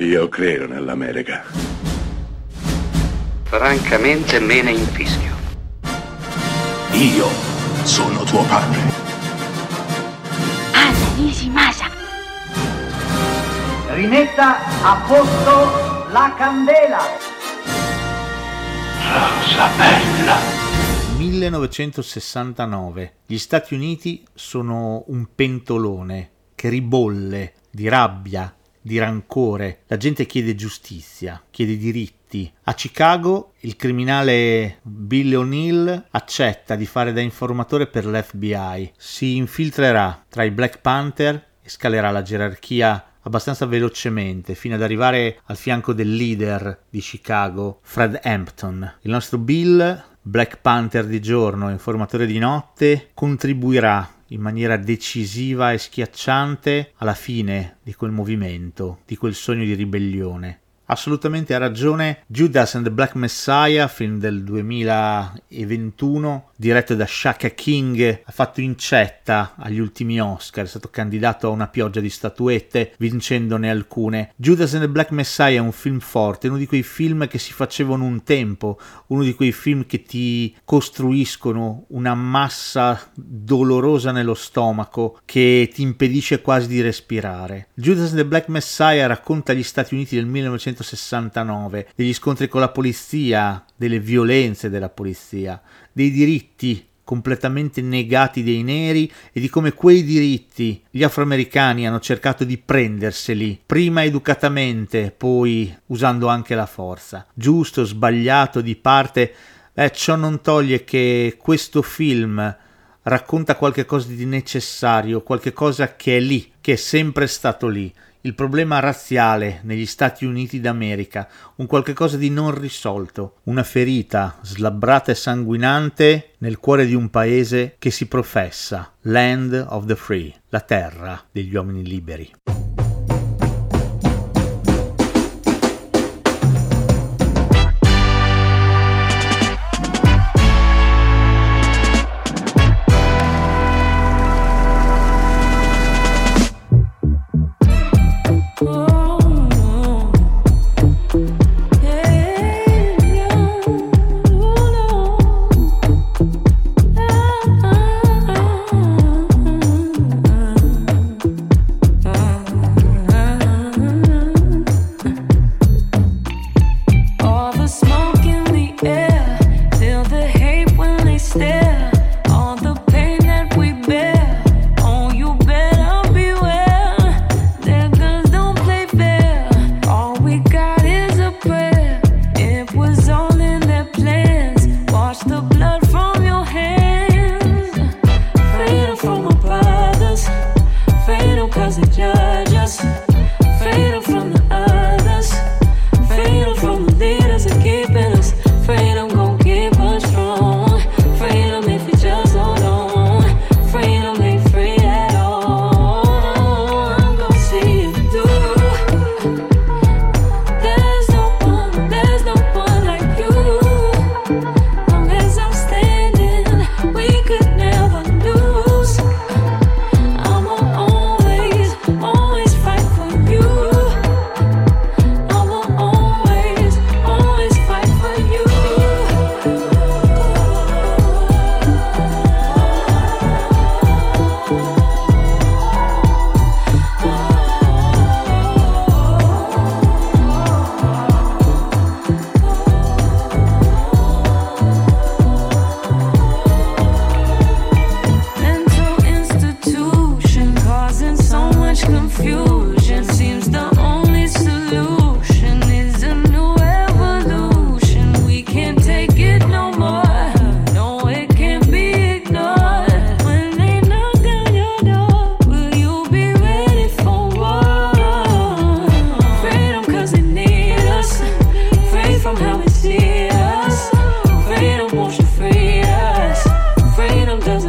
Io credo nell'America. Francamente me ne infischio. Io sono tuo padre. Anna Nishimasa. Rimetta a posto la candela. Rosa bella. 1969. Gli Stati Uniti sono un pentolone che ribolle di rabbia, di rancore. La gente chiede giustizia, chiede diritti. A Chicago il criminale Bill O'Neill accetta di fare da informatore per l'FBI. Si infiltrerà tra i Black Panther e scalerà la gerarchia abbastanza velocemente fino ad arrivare al fianco del leader di Chicago, Fred Hampton. Il nostro Bill, Black Panther di giorno, informatore di notte, contribuirà in maniera decisiva e schiacciante alla fine di quel movimento, di quel sogno di ribellione. Assolutamente ha ragione Judas and the Black Messiah, film del 2021, diretto da Shaka King, ha fatto incetta agli ultimi Oscar, è stato candidato a una pioggia di statuette, vincendone alcune. Judas and the Black Messiah è un film forte, uno di quei film che si facevano un tempo, uno di quei film che ti costruiscono una massa dolorosa nello stomaco che ti impedisce quasi di respirare. Judas and the Black Messiah racconta gli Stati Uniti del 1969, degli scontri con la polizia, delle violenze della polizia, dei diritti completamente negati dei neri e di come quei diritti gli afroamericani hanno cercato di prenderseli, prima educatamente, poi usando anche la forza. Giusto, sbagliato, di parte, eh, ciò non toglie che questo film racconta qualcosa di necessario, qualcosa che è lì, che è sempre stato lì il problema razziale negli Stati Uniti d'America, un qualche cosa di non risolto, una ferita slabbrata e sanguinante nel cuore di un paese che si professa Land of the Free, la terra degli uomini liberi.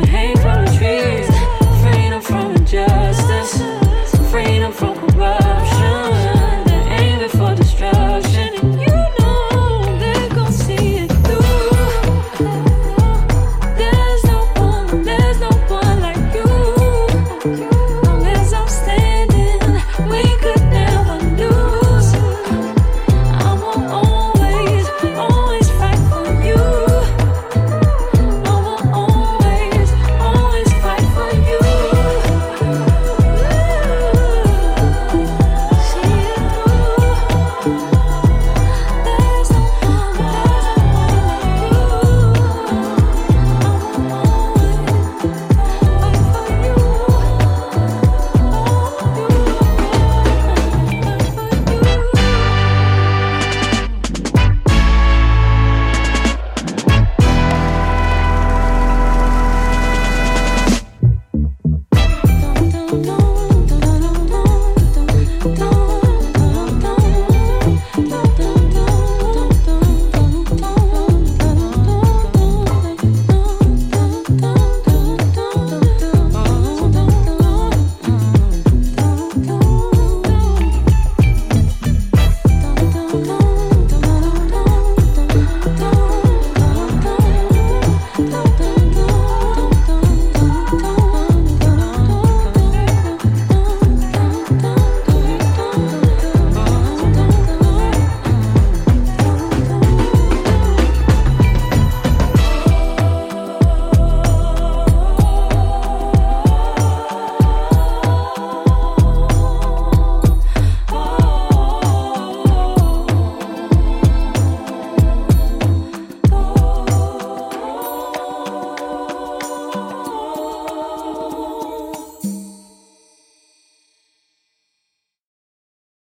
Hey. hate